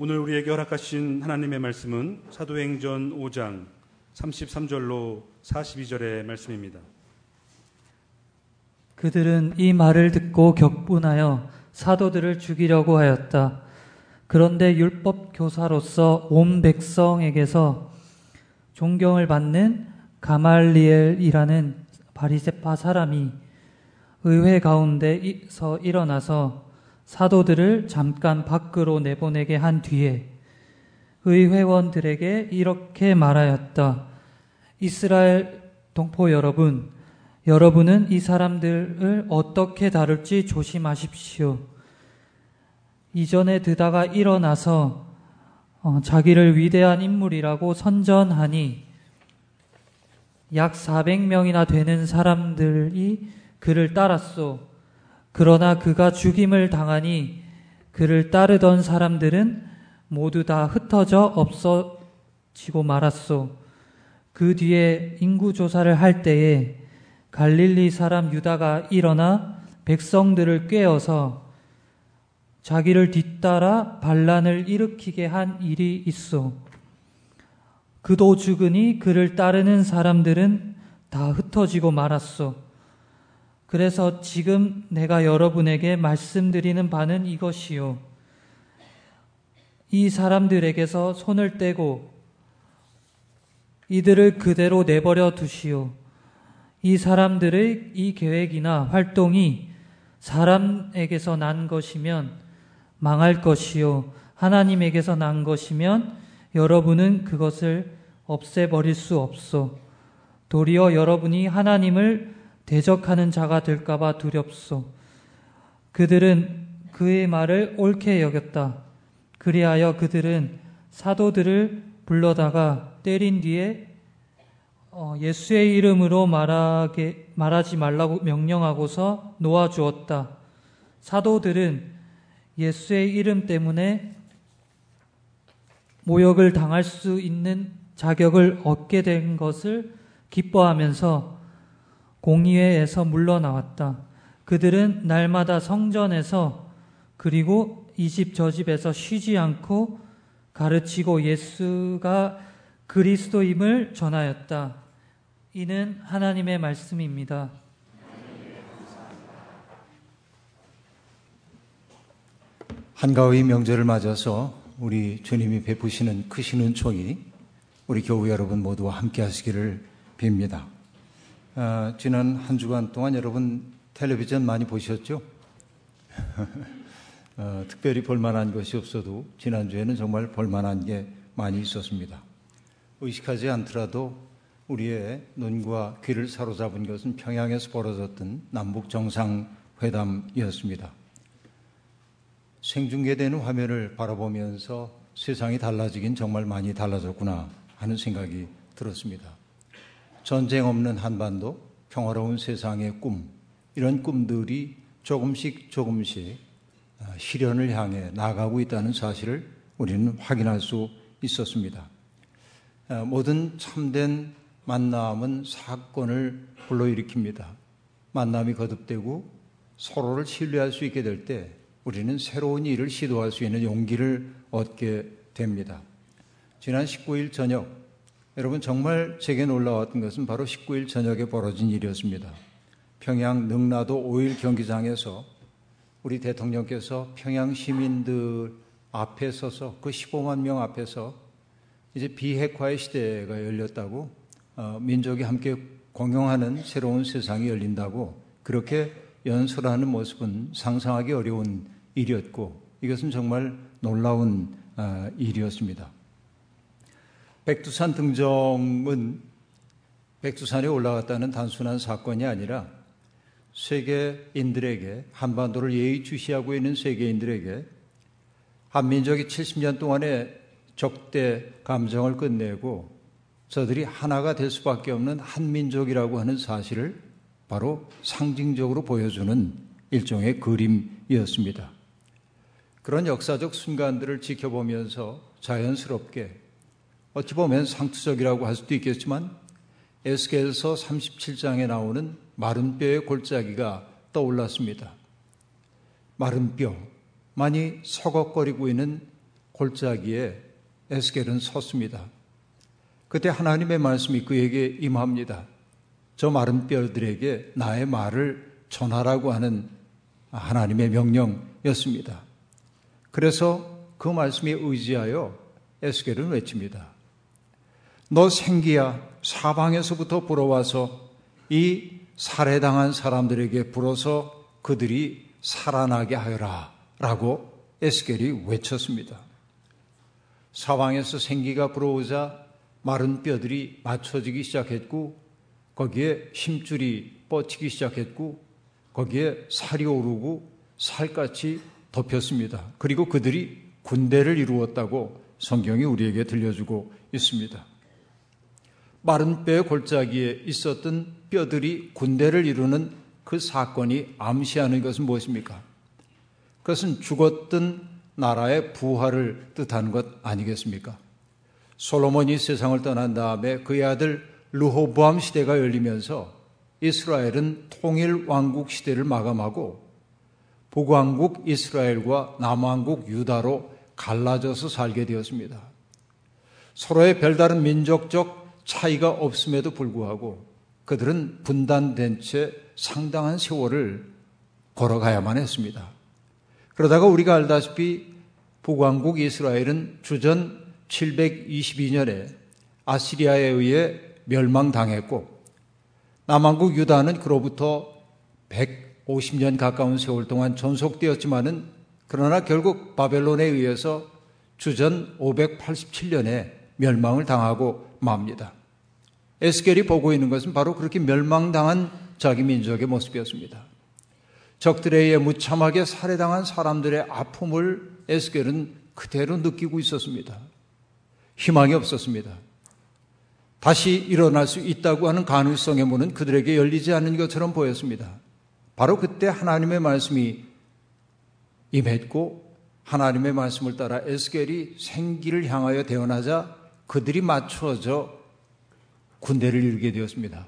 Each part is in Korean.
오늘 우리에게 허락하신 하나님의 말씀은 사도행전 5장 33절로 42절의 말씀입니다. 그들은 이 말을 듣고 격분하여 사도들을 죽이려고 하였다. 그런데 율법 교사로서 온 백성에게서 존경을 받는 가말리엘이라는 바리세파 사람이 의회 가운데서 일어나서 사도들을 잠깐 밖으로 내보내게 한 뒤에 의회원들에게 이렇게 말하였다. 이스라엘 동포 여러분, 여러분은 이 사람들을 어떻게 다룰지 조심하십시오. 이전에 드다가 일어나서 어, 자기를 위대한 인물이라고 선전하니 약 400명이나 되는 사람들이 그를 따랐소. 그러나 그가 죽임을 당하니 그를 따르던 사람들은 모두 다 흩어져 없어지고 말았소. 그 뒤에 인구 조사를 할 때에 갈릴리 사람 유다가 일어나 백성들을 꿰어서 자기를 뒤따라 반란을 일으키게 한 일이 있어. 그도 죽으니 그를 따르는 사람들은 다 흩어지고 말았어. 그래서 지금 내가 여러분에게 말씀드리는 바는 이것이요. 이 사람들에게서 손을 떼고 이들을 그대로 내버려 두시오. 이 사람들의 이 계획이나 활동이 사람에게서 난 것이면 망할 것이요. 하나님에게서 난 것이면 여러분은 그것을 없애버릴 수 없소. 도리어 여러분이 하나님을 대적하는 자가 될까봐 두렵소. 그들은 그의 말을 옳게 여겼다. 그리하여 그들은 사도들을 불러다가 때린 뒤에 어, 예수의 이름으로 말하게, 말하지 말라고 명령하고서 놓아주었다. 사도들은 예수의 이름 때문에 모욕을 당할 수 있는 자격을 얻게 된 것을 기뻐하면서 공의회에서 물러나왔다. 그들은 날마다 성전에서 그리고 이 집 저 집에서 쉬지 않고 가르치고 예수가 그리스도임을 전하였다. 이는 하나님의 말씀입니다. 한가위 명절을 맞아서 우리 주님이 베푸시는 크신 은총이 우리 교우 여러분 모두와 함께 하시기를 빕니다. 아, 지난 한 주간 동안 여러분 텔레비전 많이 보셨죠? 어, 특별히 볼만한 것이 없어도 지난주에는 정말 볼만한 게 많이 있었습니다. 의식하지 않더라도 우리의 눈과 귀를 사로잡은 것은 평양에서 벌어졌던 남북 정상회담이었습니다. 생중계되는 화면을 바라보면서 세상이 달라지긴 정말 많이 달라졌구나 하는 생각이 들었습니다. 전쟁 없는 한반도, 평화로운 세상의 꿈, 이런 꿈들이 조금씩 조금씩 아, 실현을 향해 나가고 있다는 사실을 우리는 확인할 수 있었습니다. 아, 모든 참된 만남은 사건을 불러일으킵니다. 만남이 거듭되고 서로를 신뢰할 수 있게 될 때 우리는 새로운 일을 시도할 수 있는 용기를 얻게 됩니다. 지난 19일 저녁, 여러분 정말 제게 놀라웠던 것은 바로 19일 저녁에 벌어진 일이었습니다. 평양 능라도 5일 경기장에서 우리 대통령께서 평양 시민들 앞에 서서 그 15만 명 앞에서 이제 비핵화의 시대가 열렸다고 어, 민족이 함께 공용하는 새로운 세상이 열린다고 그렇게 연설하는 모습은 상상하기 어려운 일이었고 이것은 정말 놀라운 아, 일이었습니다. 백두산 등정은 백두산에 올라갔다는 단순한 사건이 아니라 세계인들에게 한반도를 예의주시하고 있는 세계인들에게 한민족이 70년 동안의 적대 감정을 끝내고 저들이 하나가 될 수밖에 없는 한민족이라고 하는 사실을 바로 상징적으로 보여주는 일종의 그림이었습니다. 그런 역사적 순간들을 지켜보면서 자연스럽게 어찌 보면 상투적이라고 할 수도 있겠지만 에스겔서 37장에 나오는 마른 뼈의 골짜기가 떠올랐습니다. 마른 뼈, 많이 서걱거리고 있는 골짜기에 에스겔은 섰습니다. 그때 하나님의 말씀이 그에게 임합니다. 저 마른 뼈들에게 나의 말을 전하라고 하는 하나님의 명령이었습니다. 그래서 그 말씀에 의지하여 에스겔은 외칩니다. 너 생기야 사방에서부터 불어와서 이 살해당한 사람들에게 불어서 그들이 살아나게 하여라 라고 에스겔이 외쳤습니다. 사방에서 생기가 불어오자 마른 뼈들이 맞춰지기 시작했고 거기에 힘줄이 뻗치기 시작했고 거기에 살이 오르고 살같이 덮였습니다. 그리고 그들이 군대를 이루었다고 성경이 우리에게 들려주고 있습니다. 마른 뼈의 골짜기에 있었던 뼈들이 군대를 이루는 그 사건이 암시하는 것은 무엇입니까? 그것은 죽었던 나라의 부활을 뜻하는 것 아니겠습니까? 솔로몬이 세상을 떠난 다음에 그의 아들 르호보암 시대가 열리면서 이스라엘은 통일 왕국 시대를 마감하고 북왕국 이스라엘과 남왕국 유다로 갈라져서 살게 되었습니다. 서로의 별다른 민족적 차이가 없음에도 불구하고 그들은 분단된 채 상당한 세월을 걸어가야만 했습니다. 그러다가 우리가 알다시피 북왕국 이스라엘은 주전 722년에 아시리아에 의해 멸망당했고 남왕국 유다는 그로부터 150년 가까운 세월 동안 존속되었지만은 그러나 결국 바벨론에 의해서 주전 587년에 멸망을 당하고 맙니다. 에스겔이 보고 있는 것은 바로 그렇게 멸망당한 자기 민족의 모습이었습니다. 적들에 의해 무참하게 살해당한 사람들의 아픔을 에스겔은 그대로 느끼고 있었습니다. 희망이 없었습니다. 다시 일어날 수 있다고 하는 가능성의 문은 그들에게 열리지 않는 것처럼 보였습니다. 바로 그때 하나님의 말씀이 임했고 하나님의 말씀을 따라 에스겔이 생기를 향하여 대언하자 그들이 맞춰져 군대를 이루게 되었습니다.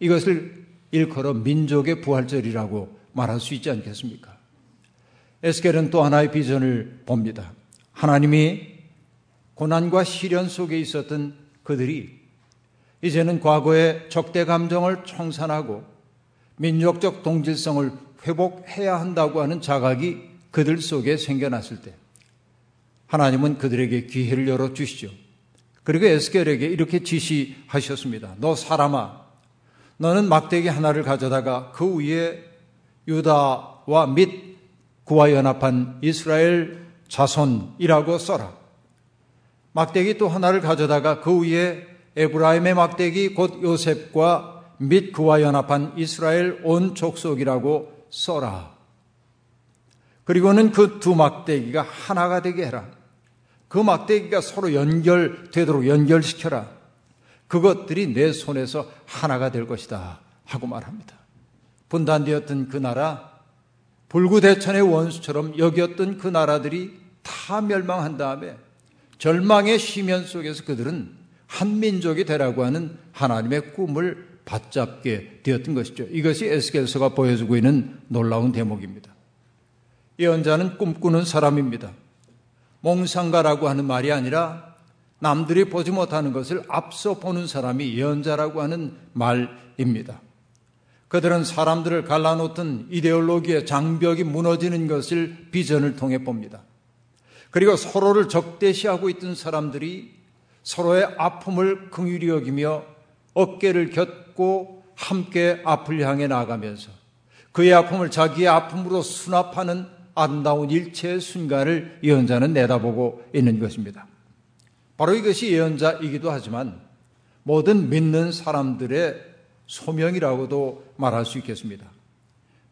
이것을 일컬어 민족의 부활절이라고 말할 수 있지 않겠습니까? 에스겔은 또 하나의 비전을 봅니다. 하나님이 고난과 시련 속에 있었던 그들이 이제는 과거의 적대 감정을 청산하고 민족적 동질성을 회복해야 한다고 하는 자각이 그들 속에 생겨났을 때 하나님은 그들에게 기회를 열어 주시죠. 그리고 에스겔에게 이렇게 지시하셨습니다. 너 사람아, 너는 막대기 하나를 가져다가 그 위에 유다와 및 구와 연합한 이스라엘 자손이라고 써라. 막대기 또 하나를 가져다가 그 위에 에브라임의 막대기 곧 요셉과 및 그와 연합한 이스라엘 온 족속이라고 써라. 그리고는 그 두 막대기가 하나가 되게 해라. 그 막대기가 서로 연결되도록 연결시켜라. 그것들이 내 손에서 하나가 될 것이다. 하고 말합니다. 분단되었던 그 나라, 불구대천의 원수처럼 여겼던 그 나라들이 다 멸망한 다음에 절망의 시면 속에서 그들은 한 민족이 되라고 하는 하나님의 꿈을 받잡게 되었던 것이죠. 이것이 에스겔서가 보여주고 있는 놀라운 대목입니다. 예언자는 꿈꾸는 사람입니다. 몽상가라고 하는 말이 아니라 남들이 보지 못하는 것을 앞서 보는 사람이 예언자라고 하는 말입니다. 그들은 사람들을 갈라놓던 이데올로기의 장벽이 무너지는 것을 비전을 통해 봅니다. 그리고 서로를 적대시하고 있던 사람들이 서로의 아픔을 긍휼히 여기며 어깨를 곁고 함께 앞을 향해 나가면서 그의 아픔을 자기의 아픔으로 수납하는 아름다운 일체의 순간을 예언자는 내다보고 있는 것입니다. 바로 이것이 예언자이기도 하지만 모든 믿는 사람들의 소명이라고도 말할 수 있겠습니다.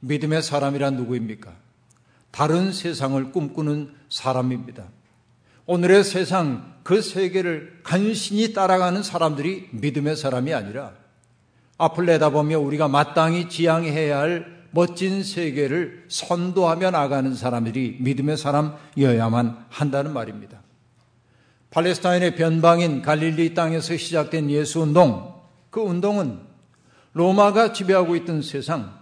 믿음의 사람이란 누구입니까? 다른 세상을 꿈꾸는 사람입니다. 오늘의 세상 그 세계를 간신히 따라가는 사람들이 믿음의 사람이 아니라 앞을 내다보며 우리가 마땅히 지향해야 할 멋진 세계를 선도하며 나가는 사람들이 믿음의 사람이어야만 한다는 말입니다. 팔레스타인의 변방인 갈릴리 땅에서 시작된 예수 운동, 그 운동은 로마가 지배하고 있던 세상,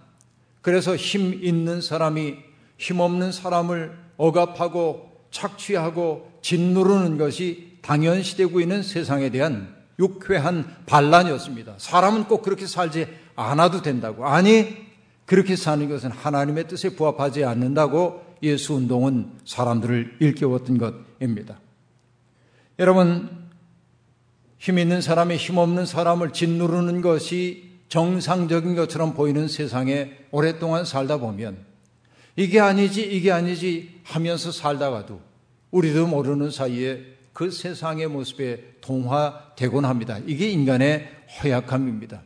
그래서 힘 있는 사람이 힘 없는 사람을 억압하고 착취하고 짓누르는 것이 당연시되고 있는 세상에 대한 유쾌한 반란이었습니다. 사람은 꼭 그렇게 살지 않아도 된다고. 아니, 그렇게 사는 것은 하나님의 뜻에 부합하지 않는다고 예수 운동은 사람들을 일깨웠던 것입니다. 여러분, 힘 있는 사람이 힘 없는 사람을 짓누르는 것이 정상적인 것처럼 보이는 세상에 오랫동안 살다 보면 이게 아니지, 이게 아니지 하면서 살다가도 우리도 모르는 사이에 그 세상의 모습에 동화되곤 합니다. 이게 인간의 허약함입니다.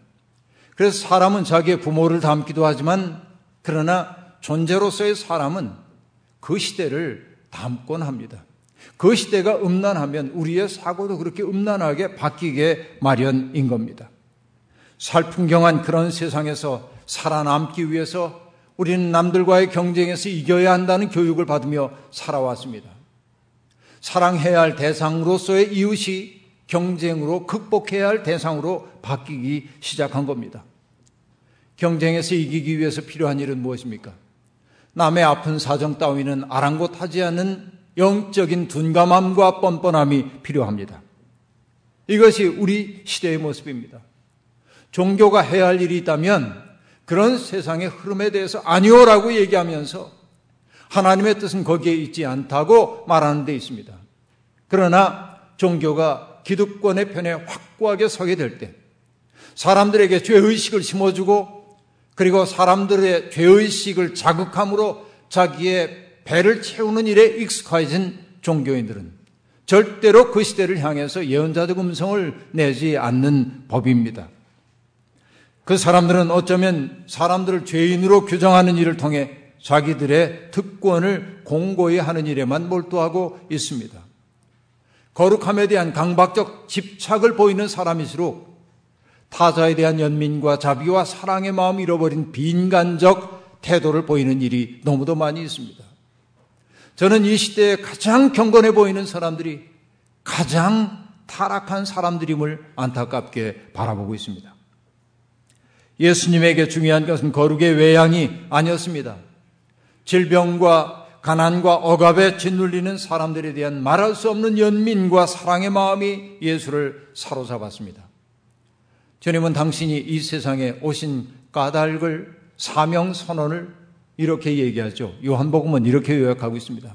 그래서 사람은 자기의 부모를 닮기도 하지만 그러나 존재로서의 사람은 그 시대를 닮곤 합니다. 그 시대가 음란하면 우리의 사고도 그렇게 음란하게 바뀌게 마련인 겁니다. 살풍경한 그런 세상에서 살아남기 위해서 우리는 남들과의 경쟁에서 이겨야 한다는 교육을 받으며 살아왔습니다. 사랑해야 할 대상으로서의 이웃이 경쟁으로 극복해야 할 대상으로 바뀌기 시작한 겁니다. 경쟁에서 이기기 위해서 필요한 일은 무엇입니까? 남의 아픈 사정 따위는 아랑곳하지 않는 영적인 둔감함과 뻔뻔함이 필요합니다. 이것이 우리 시대의 모습입니다. 종교가 해야 할 일이 있다면 그런 세상의 흐름에 대해서 아니오라고 얘기하면서 하나님의 뜻은 거기에 있지 않다고 말하는 데 있습니다. 그러나 종교가 기득권의 편에 확고하게 서게 될 때, 사람들에게 죄의식을 심어주고, 그리고 사람들의 죄의식을 자극함으로 자기의 배를 채우는 일에 익숙해진 종교인들은 절대로 그 시대를 향해서 예언자적 음성을 내지 않는 법입니다. 그 사람들은 어쩌면 사람들을 죄인으로 규정하는 일을 통해 자기들의 특권을 공고히 하는 일에만 몰두하고 있습니다. 거룩함에 대한 강박적 집착을 보이는 사람일수록 타자에 대한 연민과 자비와 사랑의 마음을 잃어버린 빈간적 태도를 보이는 일이 너무도 많이 있습니다. 저는 이 시대에 가장 경건해 보이는 사람들이 가장 타락한 사람들임을 안타깝게 바라보고 있습니다. 예수님에게 중요한 것은 거룩의 외양이 아니었습니다. 질병과 가난과 억압에 짓눌리는 사람들에 대한 말할 수 없는 연민과 사랑의 마음이 예수를 사로잡았습니다. 주님은 당신이 이 세상에 오신 까닭을 사명 선언을 이렇게 얘기하죠. 요한복음은 이렇게 요약하고 있습니다.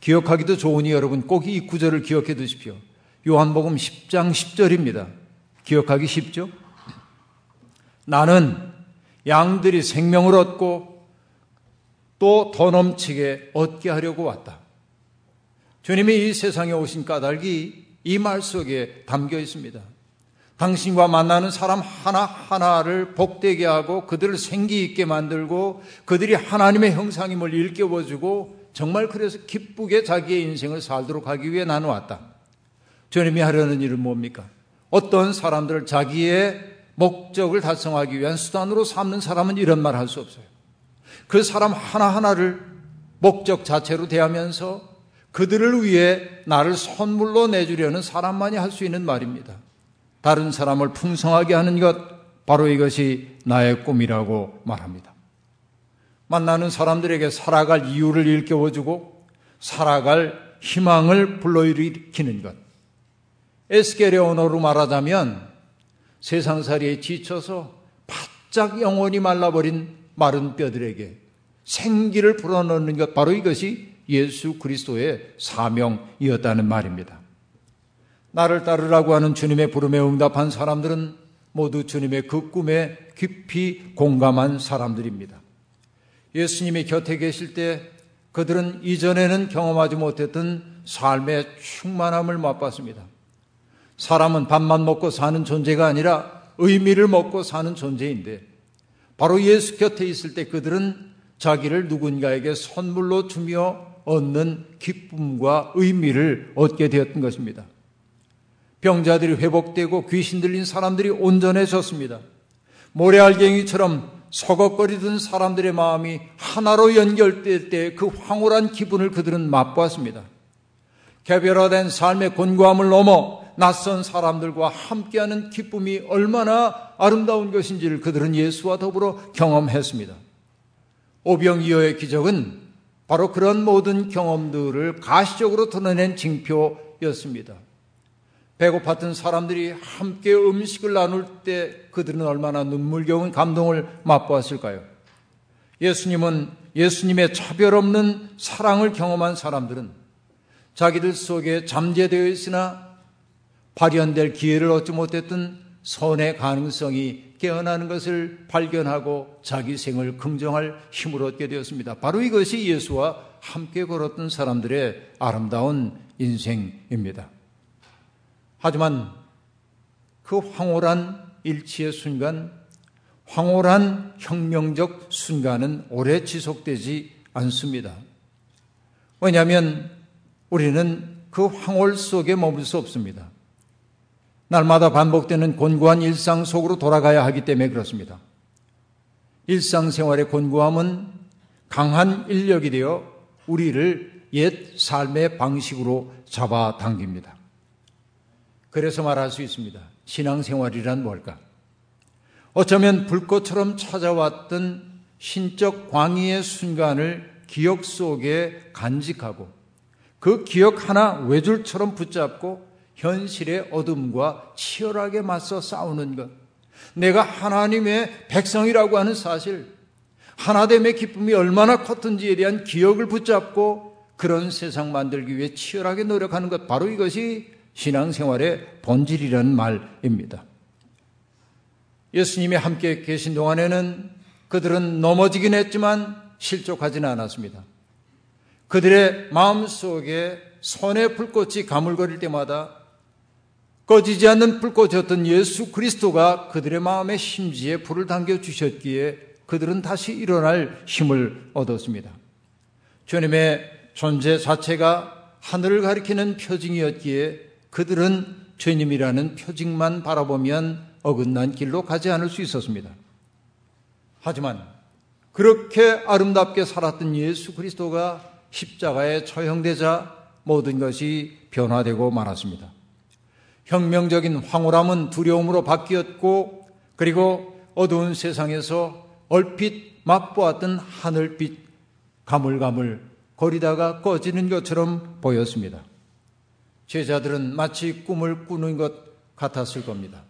기억하기도 좋으니 여러분 꼭 이 구절을 기억해 두십시오. 요한복음 10장 10절입니다. 기억하기 쉽죠? 나는 양들이 생명을 얻고 또 더 넘치게 얻게 하려고 왔다. 주님이 이 세상에 오신 까닭이 이 말 속에 담겨 있습니다. 당신과 만나는 사람 하나하나를 복되게 하고 그들을 생기 있게 만들고 그들이 하나님의 형상임을 일깨워주고 정말 그래서 기쁘게 자기의 인생을 살도록 하기 위해 나는 왔다. 주님이 하려는 일은 뭡니까? 어떤 사람들을 자기의 목적을 달성하기 위한 수단으로 삼는 사람은 이런 말 할 수 없어요. 그 사람 하나하나를 목적 자체로 대하면서 그들을 위해 나를 선물로 내주려는 사람만이 할 수 있는 말입니다. 다른 사람을 풍성하게 하는 것, 바로 이것이 나의 꿈이라고 말합니다. 만나는 사람들에게 살아갈 이유를 일깨워주고 살아갈 희망을 불러일으키는 것. 에스겔의 언어로 말하자면 세상살이에 지쳐서 바짝 영원히 말라버린 마른 뼈들에게 생기를 불어넣는 것, 바로 이것이 예수 그리스도의 사명이었다는 말입니다. 나를 따르라고 하는 주님의 부름에 응답한 사람들은 모두 주님의 그 꿈에 깊이 공감한 사람들입니다. 예수님이 곁에 계실 때 그들은 이전에는 경험하지 못했던 삶의 충만함을 맛봤습니다. 사람은 밥만 먹고 사는 존재가 아니라 의미를 먹고 사는 존재인데 바로 예수 곁에 있을 때 그들은 자기를 누군가에게 선물로 주며 얻는 기쁨과 의미를 얻게 되었던 것입니다. 병자들이 회복되고 귀신 들린 사람들이 온전해졌습니다. 모래알갱이처럼 서걱거리던 사람들의 마음이 하나로 연결될 때 그 황홀한 기분을 그들은 맛보았습니다. 개별화된 삶의 곤고함을 넘어 낯선 사람들과 함께하는 기쁨이 얼마나 아름다운 것인지를 그들은 예수와 더불어 경험했습니다. 오병이어의 기적은 바로 그런 모든 경험들을 가시적으로 드러낸 징표였습니다. 배고팠던 사람들이 함께 음식을 나눌 때 그들은 얼마나 눈물겨운 감동을 맛보았을까요? 예수님은 예수님의 차별 없는 사랑을 경험한 사람들은 자기들 속에 잠재되어 있으나 발현될 기회를 얻지 못했던 선의 가능성이 깨어나는 것을 발견하고 자기 생을 긍정할 힘을 얻게 되었습니다. 바로 이것이 예수와 함께 걸었던 사람들의 아름다운 인생입니다. 하지만 그 황홀한 일치의 순간, 황홀한 혁명적 순간은 오래 지속되지 않습니다. 왜냐하면 우리는 그 황홀 속에 머물 수 없습니다. 날마다 반복되는 곤고한 일상 속으로 돌아가야 하기 때문에 그렇습니다. 일상생활의 곤고함은 강한 인력이 되어 우리를 옛 삶의 방식으로 잡아당깁니다. 그래서 말할 수 있습니다. 신앙생활이란 뭘까? 어쩌면 불꽃처럼 찾아왔던 신적 광의의 순간을 기억 속에 간직하고 그 기억 하나 외줄처럼 붙잡고 현실의 어둠과 치열하게 맞서 싸우는 것. 내가 하나님의 백성이라고 하는 사실, 하나됨의 기쁨이 얼마나 컸던지에 대한 기억을 붙잡고 그런 세상 만들기 위해 치열하게 노력하는 것. 바로 이것이 신앙생활의 본질이라는 말입니다. 예수님이 함께 계신 동안에는 그들은 넘어지긴 했지만 실족하지는 않았습니다. 그들의 마음 속에 선의 불꽃이 가물거릴 때마다 꺼지지 않는 불꽃이었던 예수 그리스도가 그들의 마음의 심지에 불을 당겨 주셨기에 그들은 다시 일어날 힘을 얻었습니다. 주님의 존재 자체가 하늘을 가리키는 표징이었기에 그들은 주님이라는 표징만 바라보면 어긋난 길로 가지 않을 수 있었습니다. 하지만 그렇게 아름답게 살았던 예수 그리스도가 십자가에 처형되자 모든 것이 변화되고 말았습니다. 혁명적인 황홀함은 두려움으로 바뀌었고 그리고 어두운 세상에서 얼핏 맛보았던 하늘빛 가물가물 거리다가 꺼지는 것처럼 보였습니다. 제자들은 마치 꿈을 꾸는 것 같았을 겁니다.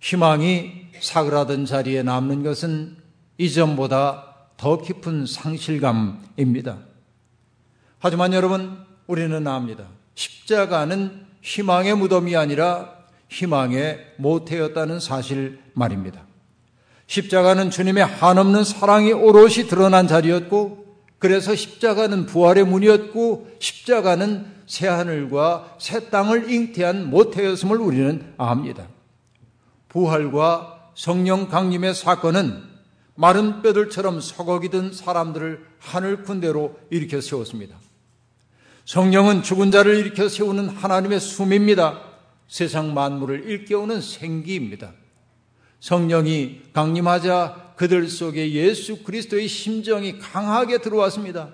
희망이 사그라든 자리에 남는 것은 이전보다 더 깊은 상실감입니다. 하지만 여러분, 우리는 압니다. 십자가는 희망의 무덤이 아니라 희망의 모태였다는 사실 말입니다. 십자가는 주님의 한없는 사랑이 오롯이 드러난 자리였고, 그래서 십자가는 부활의 문이었고, 십자가는 새하늘과 새 땅을 잉태한 모태였음을 우리는 압니다. 부활과 성령 강림의 사건은 마른 뼈들처럼 서걱이던 사람들을 하늘 군대로 일으켜 세웠습니다. 성령은 죽은 자를 일으켜 세우는 하나님의 숨입니다. 세상 만물을 일깨우는 생기입니다. 성령이 강림하자 그들 속에 예수 그리스도의 심정이 강하게 들어왔습니다.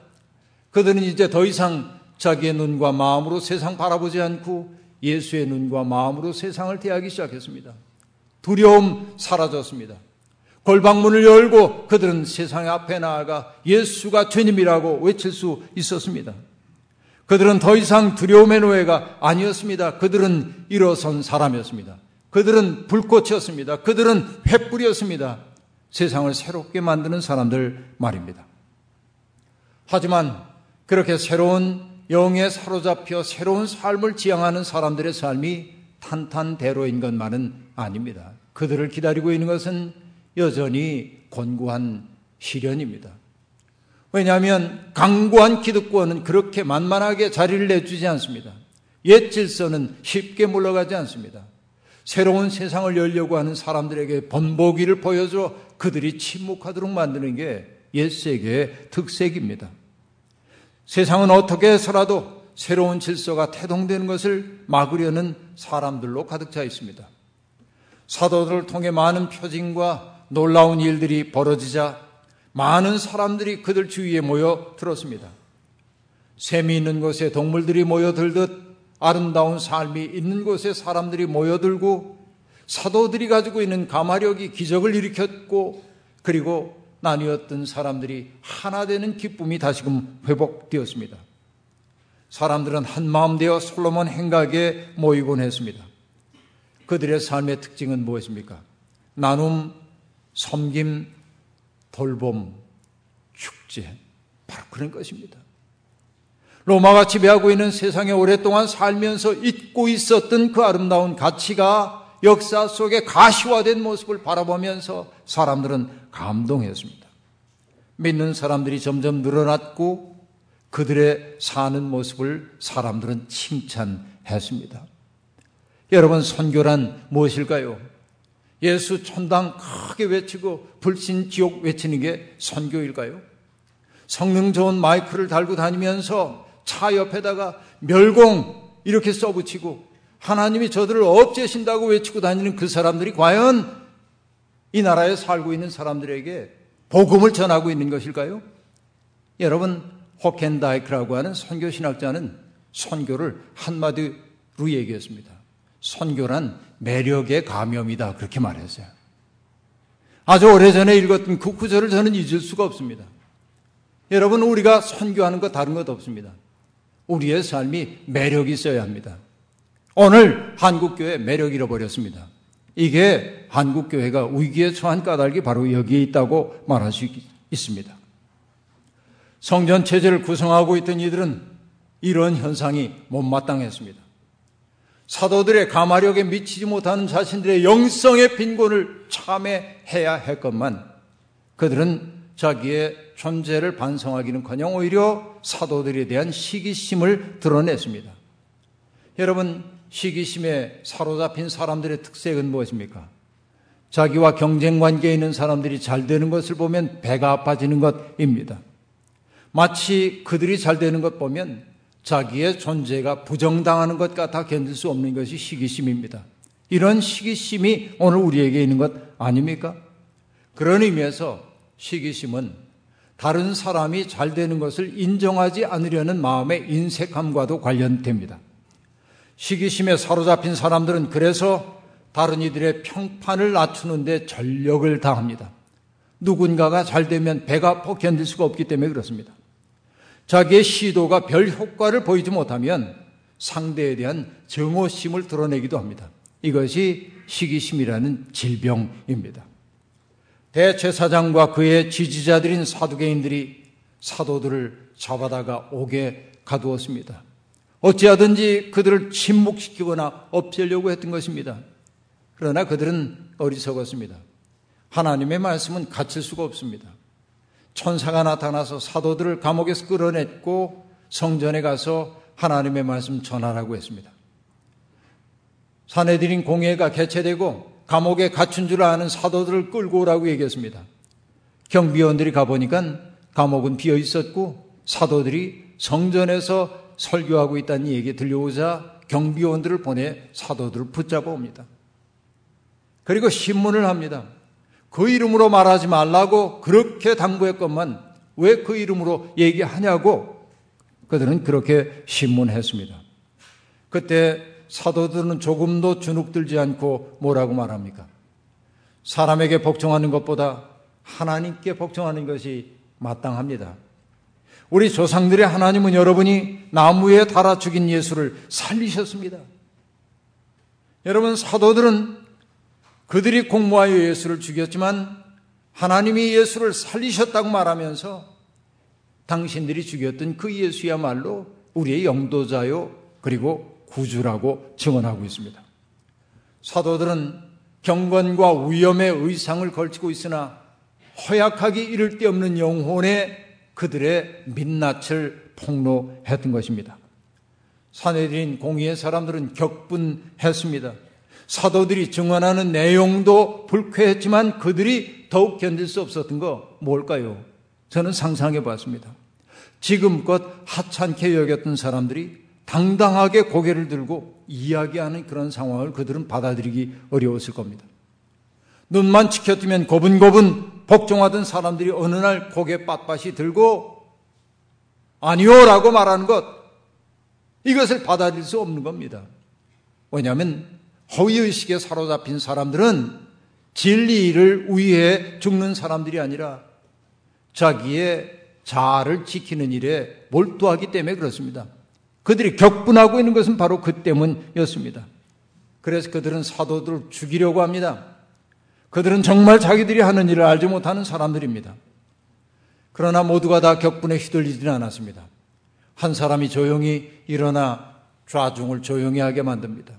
그들은 이제 더 이상 자기의 눈과 마음으로 세상 바라보지 않고 예수의 눈과 마음으로 세상을 대하기 시작했습니다. 두려움 사라졌습니다. 골방문을 열고 그들은 세상 앞에 나아가 예수가 주님이라고 외칠 수 있었습니다. 그들은 더 이상 두려움의 노예가 아니었습니다. 그들은 일어선 사람이었습니다. 그들은 불꽃이었습니다. 그들은 횃불이었습니다. 세상을 새롭게 만드는 사람들 말입니다. 하지만 그렇게 새로운 영에 사로잡혀 새로운 삶을 지향하는 사람들의 삶이 탄탄대로인 것만은 아닙니다. 그들을 기다리고 있는 것은 여전히 곤고한 시련입니다. 왜냐하면 강고한 기득권은 그렇게 만만하게 자리를 내주지 않습니다. 옛 질서는 쉽게 물러가지 않습니다. 새로운 세상을 열려고 하는 사람들에게 번복기를 보여줘 그들이 침묵하도록 만드는 게 옛 세계의 특색입니다. 세상은 어떻게 해서라도 새로운 질서가 태동되는 것을 막으려는 사람들로 가득 차 있습니다. 사도들을 통해 많은 표징과 놀라운 일들이 벌어지자 많은 사람들이 그들 주위에 모여 들었습니다. 샘이 있는 곳에 동물들이 모여들듯 아름다운 삶이 있는 곳에 사람들이 모여들고 사도들이 가지고 있는 가마력이 기적을 일으켰고 그리고 나뉘었던 사람들이 하나 되는 기쁨이 다시금 회복되었습니다. 사람들은 한 마음 되어 솔로몬 행각에 모이곤 했습니다. 그들의 삶의 특징은 무엇입니까? 나눔, 섬김, 돌봄, 축제. 바로 그런 것입니다. 로마가 지배하고 있는 세상에 오랫동안 살면서 잊고 있었던 그 아름다운 가치가 역사 속에 가시화된 모습을 바라보면서 사람들은 감동했습니다. 믿는 사람들이 점점 늘어났고 그들의 사는 모습을 사람들은 칭찬했습니다. 여러분, 선교란 무엇일까요? 예수 천당 크게 외치고 불신 지옥 외치는 게 선교일까요? 성능 좋은 마이크를 달고 다니면서 차 옆에다가 멸공 이렇게 써붙이고 하나님이 저들을 없애신다고 외치고 다니는 그 사람들이 과연 이 나라에 살고 있는 사람들에게 복음을 전하고 있는 것일까요? 여러분, 호켄다이크라고 하는 선교 신학자는 선교를 한마디로 얘기했습니다. 선교란 매력의 감염이다. 그렇게 말했어요. 아주 오래전에 읽었던 그 구절을 저는 잊을 수가 없습니다. 여러분, 우리가 선교하는 것 다른 것 없습니다. 우리의 삶이 매력이 있어야 합니다. 오늘 한국교회 매력 잃어버렸습니다. 이게 한국교회가 위기에 처한 까닭이 바로 여기에 있다고 말할 수 있습니다. 성전 체제를 구성하고 있던 이들은 이런 현상이 못마땅했습니다. 사도들의 가마력에 미치지 못하는 자신들의 영성의 빈곤을 참회해야 했건만 그들은 자기의 존재를 반성하기는커녕 오히려 사도들에 대한 시기심을 드러냈습니다. 여러분 시기심에 사로잡힌 사람들의 특색은 무엇입니까? 자기와 경쟁 관계에 있는 사람들이 잘 되는 것을 보면 배가 아파지는 것입니다. 마치 그들이 잘 되는 것 보면 자기의 존재가 부정당하는 것 같아 견딜 수 없는 것이 시기심입니다. 이런 시기심이 오늘 우리에게 있는 것 아닙니까? 그런 의미에서 시기심은 다른 사람이 잘 되는 것을 인정하지 않으려는 마음의 인색함과도 관련됩니다. 시기심에 사로잡힌 사람들은 그래서 다른 이들의 평판을 낮추는데 전력을 다합니다. 누군가가 잘 되면 배가 아파 견딜 수가 없기 때문에 그렇습니다. 자기의 시도가 별 효과를 보이지 못하면 상대에 대한 정오심을 드러내기도 합니다. 이것이 시기심이라는 질병입니다. 대제사장과 그의 지지자들인 사두개인들이 사도들을 잡아다가 옥에 가두었습니다. 어찌하든지 그들을 침묵시키거나 없애려고 했던 것입니다. 그러나 그들은 어리석었습니다. 하나님의 말씀은 갇힐 수가 없습니다. 천사가 나타나서 사도들을 감옥에서 끌어냈고 성전에 가서 하나님의 말씀 전하라고 했습니다. 사내들인 공예가 개최되고 감옥에 갇힌 줄 아는 사도들을 끌고 오라고 얘기했습니다. 경비원들이 가보니까 감옥은 비어 있었고 사도들이 성전에서 설교하고 있다는 얘기 들려오자 경비원들을 보내 사도들을 붙잡아 옵니다. 그리고 신문을 합니다. 그 이름으로 말하지 말라고 그렇게 당부했건만 왜 그 이름으로 얘기하냐고 그들은 그렇게 신문했습니다. 그때 사도들은 조금도 주눅들지 않고 뭐라고 말합니까? 사람에게 복종하는 것보다 하나님께 복종하는 것이 마땅합니다. 우리 조상들의 하나님은 여러분이 나무에 달아 죽인 예수를 살리셨습니다. 여러분, 사도들은 그들이 공모하여 예수를 죽였지만 하나님이 예수를 살리셨다고 말하면서 당신들이 죽였던 그 예수야말로 우리의 영도자요, 그리고 구주라고 증언하고 있습니다. 사도들은 경건과 위험의 의상을 걸치고 있으나 허약하기 이를 데 없는 영혼의 그들의 민낯을 폭로했던 것입니다. 사내들인 공의의 사람들은 격분했습니다. 사도들이 증언하는 내용도 불쾌했지만 그들이 더욱 견딜 수 없었던 거 뭘까요? 저는 상상해 봤습니다. 지금껏 하찮게 여겼던 사람들이 당당하게 고개를 들고 이야기하는 그런 상황을 그들은 받아들이기 어려웠을 겁니다. 눈만 지켜뜨면 고분고분 복종하던 사람들이 어느 날 고개 빳빳이 들고 아니요라고 말하는 것 이것을 받아들일 수 없는 겁니다. 왜냐하면 허위의식에 사로잡힌 사람들은 진리를 위해 죽는 사람들이 아니라 자기의 자아를 지키는 일에 몰두하기 때문에 그렇습니다. 그들이 격분하고 있는 것은 바로 그 때문이었습니다. 그래서 그들은 사도들을 죽이려고 합니다. 그들은 정말 자기들이 하는 일을 알지 못하는 사람들입니다. 그러나 모두가 다 격분에 휘둘리지는 않았습니다. 한 사람이 조용히 일어나 좌중을 조용히 하게 만듭니다.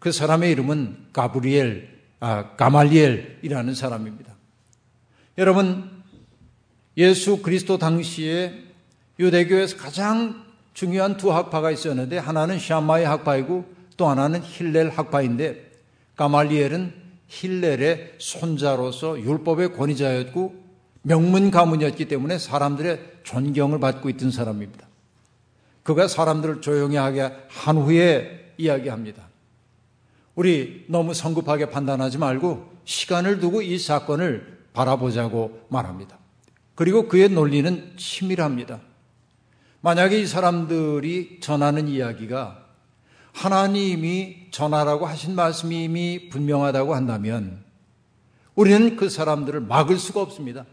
그 사람의 이름은 가브리엘, 아, 가말리엘이라는 사람입니다. 여러분, 예수 그리스도 당시에 유대교에서 가장 중요한 두 학파가 있었는데 하나는 샤마의 학파이고 또 하나는 힐렐 학파인데 가말리엘은 힐렐의 손자로서 율법의 권위자였고 명문 가문이었기 때문에 사람들의 존경을 받고 있던 사람입니다. 그가 사람들을 조용히 하게 한 후에 이야기합니다. 우리 너무 성급하게 판단하지 말고 시간을 두고 이 사건을 바라보자고 말합니다. 그리고 그의 논리는 치밀합니다. 만약에 이 사람들이 전하는 이야기가 하나님이 전하라고 하신 말씀이 이미 분명하다고 한다면 우리는 그 사람들을 막을 수가 없습니다.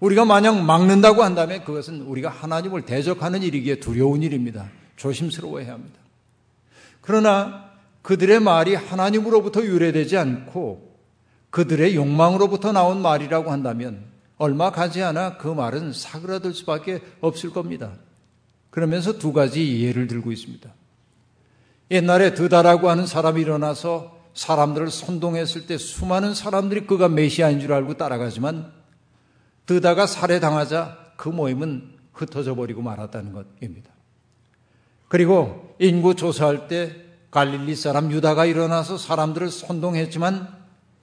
우리가 만약 막는다고 한다면 그것은 우리가 하나님을 대적하는 일이기에 두려운 일입니다. 조심스러워해야 합니다. 그러나 그들의 말이 하나님으로부터 유래되지 않고 그들의 욕망으로부터 나온 말이라고 한다면 얼마 가지 않아 그 말은 사그라들 수밖에 없을 겁니다. 그러면서 두 가지 예를 들고 있습니다. 옛날에 드다라고 하는 사람이 일어나서 사람들을 선동했을 때 수많은 사람들이 그가 메시아인 줄 알고 따라가지만 드다가 살해당하자 그 모임은 흩어져 버리고 말았다는 것입니다. 그리고 인구 조사할 때 갈릴리 사람 유다가 일어나서 사람들을 선동했지만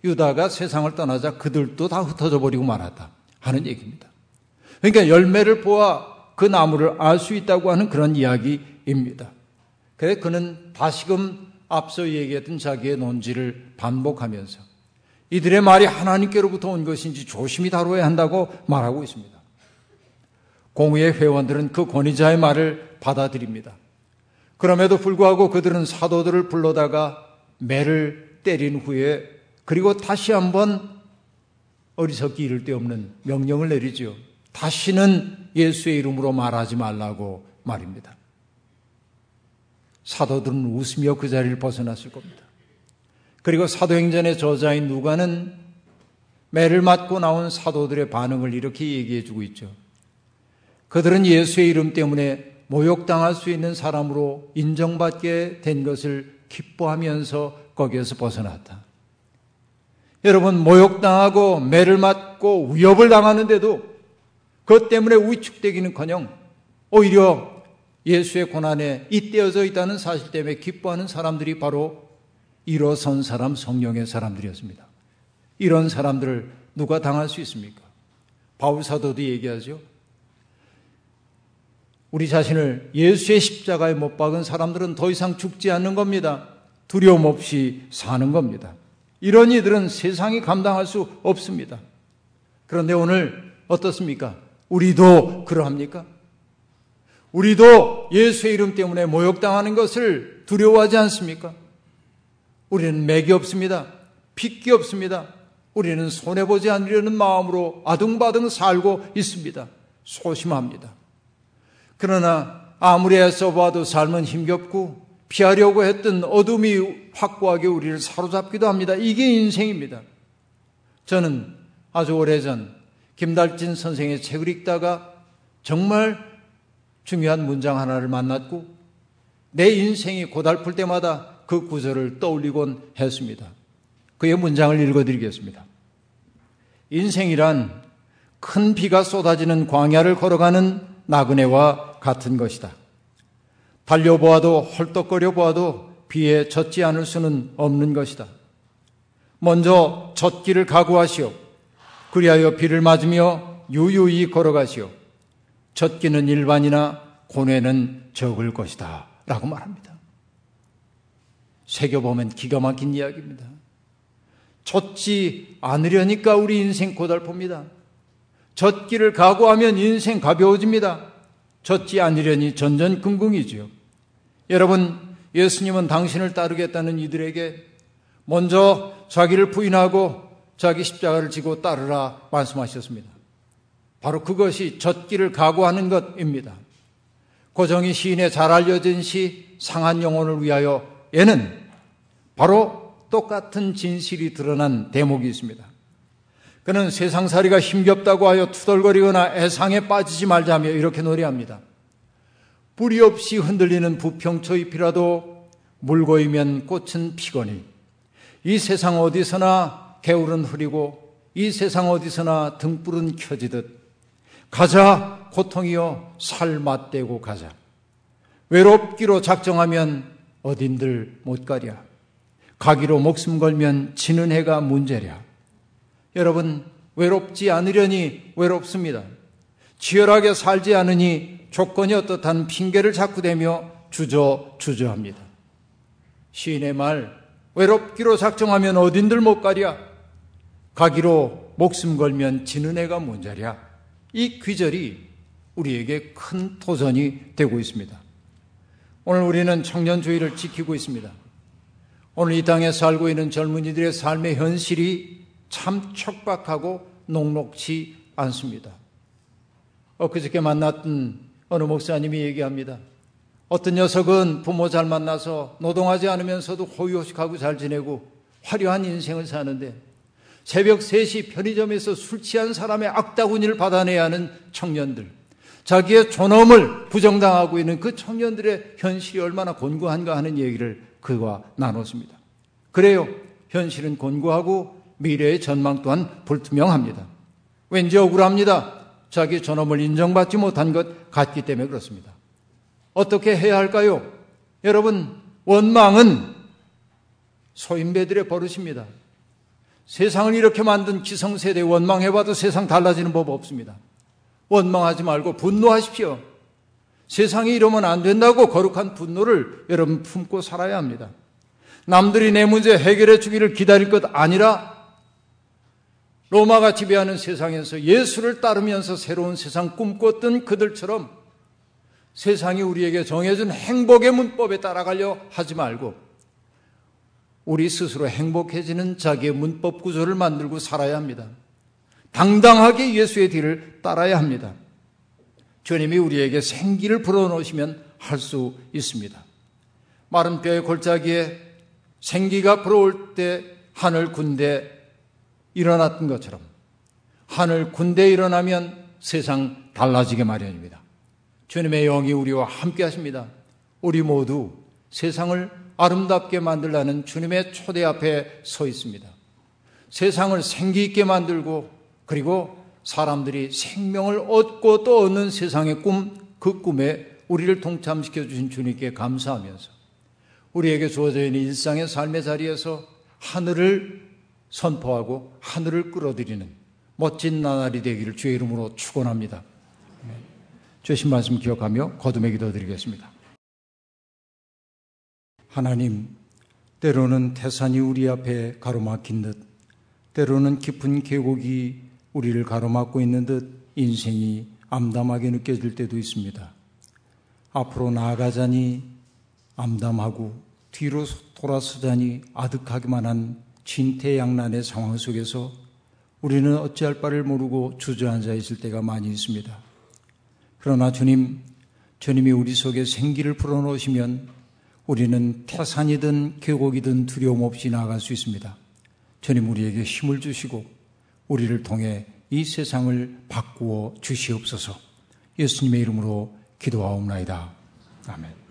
유다가 세상을 떠나자 그들도 다 흩어져 버리고 말았다. 하는 얘기입니다. 그러니까 열매를 보아 그 나무를 알 수 있다고 하는 그런 이야기입니다. 그래 그는 다시금 앞서 얘기했던 자기의 논지를 반복하면서 이들의 말이 하나님께로부터 온 것인지 조심히 다뤄야 한다고 말하고 있습니다. 공의의 회원들은 그 권위자의 말을 받아들입니다. 그럼에도 불구하고 그들은 사도들을 불러다가 매를 때린 후에 그리고 다시 한번 어리석기 이를 데 없는 명령을 내리죠. 다시는 예수의 이름으로 말하지 말라고 말입니다. 사도들은 웃으며 그 자리를 벗어났을 겁니다. 그리고 사도행전의 저자인 누가는 매를 맞고 나온 사도들의 반응을 이렇게 얘기해 주고 있죠. 그들은 예수의 이름 때문에 모욕당할 수 있는 사람으로 인정받게 된 것을 기뻐하면서 거기에서 벗어났다. 여러분 모욕당하고 매를 맞고 위협을 당하는데도 그것 때문에 위축되기는커녕 오히려 예수의 고난에 잇대어져 있다는 사실 때문에 기뻐하는 사람들이 바로 일어선 사람 성령의 사람들이었습니다. 이런 사람들을 누가 당할 수 있습니까? 바울 사도도 얘기하죠. 우리 자신을 예수의 십자가에 못 박은 사람들은 더 이상 죽지 않는 겁니다. 두려움 없이 사는 겁니다. 이런 이들은 세상이 감당할 수 없습니다. 그런데 오늘 어떻습니까? 우리도 그러합니까? 우리도 예수의 이름 때문에 모욕당하는 것을 두려워하지 않습니까? 우리는 맥이 없습니다. 핏기 없습니다. 우리는 손해보지 않으려는 마음으로 아둥바둥 살고 있습니다. 소심합니다. 그러나 아무리 애써 봐도 삶은 힘겹고 피하려고 했던 어둠이 확고하게 우리를 사로잡기도 합니다. 이게 인생입니다. 저는 아주 오래전 김달진 선생의 책을 읽다가 정말 중요한 문장 하나를 만났고 내 인생이 고달플 때마다 그 구절을 떠올리곤 했습니다. 그의 문장을 읽어드리겠습니다. 인생이란 큰 비가 쏟아지는 광야를 걸어가는 나그네와 같은 것이다. 달려보아도 헐떡거려 보아도 비에 젖지 않을 수는 없는 것이다. 먼저 젖기를 각오하시오. 그리하여 비를 맞으며 유유히 걸어가시오. 젖기는 일반이나 고뇌는 적을 것이다. 라고 말합니다. 새겨보면 기가 막힌 이야기입니다. 젖지 않으려니까 우리 인생 고달픕니다. 젖기를 각오하면 인생 가벼워집니다. 젖지 않으려니 전전긍긍이지요. 여러분, 예수님은 당신을 따르겠다는 이들에게 먼저 자기를 부인하고 자기 십자가를 지고 따르라 말씀하셨습니다. 바로 그것이 젖기를 각오하는 것입니다. 고정희 시인의 잘 알려진 시 상한 영혼을 위하여 에는 바로 똑같은 진실이 드러난 대목이 있습니다. 그는 세상살이가 힘겹다고 하여 투덜거리거나 애상에 빠지지 말자며 이렇게 노래합니다. 뿌리 없이 흔들리는 부평초 잎이라도 물고이면 꽃은 피거니 이 세상 어디서나 개울은 흐리고 이 세상 어디서나 등불은 켜지듯 가자 고통이여 살 맞대고 가자. 외롭기로 작정하면 어딘들 못 가랴. 가기로 목숨 걸면 지는 해가 문제랴. 여러분 외롭지 않으려니 외롭습니다 치열하게 살지 않으니 조건이 어떻다는 핑계를 자꾸 대며 주저 주저합니다 시인의 말 외롭기로 작정하면 어딘들 못 가랴 가기로 목숨 걸면 지는 애가 뭔자랴 이 귀절이 우리에게 큰 도전이 되고 있습니다. 오늘 우리는 청년주의를 지키고 있습니다. 오늘 이 땅에 살고 있는 젊은이들의 삶의 현실이 참 척박하고 녹록치 않습니다. 엊그저께 만났던 어느 목사님이 얘기합니다. 어떤 녀석은 부모 잘 만나서 노동하지 않으면서도 호의호식하고 잘 지내고 화려한 인생을 사는데 새벽 3시 편의점에서 술 취한 사람의 악다구니를 받아내야 하는 청년들, 자기의 존엄을 부정당하고 있는 그 청년들의 현실이 얼마나 곤고한가 하는 얘기를 그와 나눴습니다. 그래요. 현실은 곤고하고 미래의 전망 또한 불투명합니다. 왠지 억울합니다. 자기 존엄을 인정받지 못한 것 같기 때문에 그렇습니다. 어떻게 해야 할까요? 여러분, 원망은 소인배들의 버릇입니다. 세상을 이렇게 만든 기성세대 원망해봐도 세상 달라지는 법 없습니다. 원망하지 말고 분노하십시오. 세상이 이러면 안 된다고 거룩한 분노를 여러분 품고 살아야 합니다. 남들이 내 문제 해결해 주기를 기다릴 것 아니라 로마가 지배하는 세상에서 예수를 따르면서 새로운 세상 꿈꿨던 그들처럼 세상이 우리에게 정해준 행복의 문법에 따라가려 하지 말고 우리 스스로 행복해지는 자기의 문법 구조를 만들고 살아야 합니다. 당당하게 예수의 뒤를 따라야 합니다. 주님이 우리에게 생기를 불어넣으시면 할 수 있습니다. 마른 뼈의 골짜기에 생기가 불어올 때 하늘 군대 일어났던 것처럼 하늘 군대 일어나면 세상 달라지게 마련입니다. 주님의 영이 우리와 함께 하십니다. 우리 모두 세상을 아름답게 만들라는 주님의 초대 앞에 서 있습니다. 세상을 생기 있게 만들고 그리고 사람들이 생명을 얻고 또 얻는 세상의 꿈, 그 꿈에 우리를 동참시켜 주신 주님께 감사하면서 우리에게 주어져 있는 일상의 삶의 자리에서 하늘을 선포하고 하늘을 끌어들이는 멋진 나날이 되기를 주의 이름으로 축원합니다. 주신 말씀 기억하며 거듭의 기도 드리겠습니다. 하나님, 때로는 태산이 우리 앞에 가로막힌 듯, 때로는 깊은 계곡이 우리를 가로막고 있는 듯 인생이 암담하게 느껴질 때도 있습니다. 앞으로 나아가자니 암담하고 뒤로 돌아서자니 아득하기만 한 진퇴양난의 상황 속에서 우리는 어찌할 바를 모르고 주저앉아 있을 때가 많이 있습니다. 그러나 주님, 주님이 우리 속에 생기를 불어넣으시면 우리는 태산이든 계곡이든 두려움 없이 나아갈 수 있습니다. 주님 우리에게 힘을 주시고 우리를 통해 이 세상을 바꾸어 주시옵소서 예수님의 이름으로 기도하옵나이다. 아멘.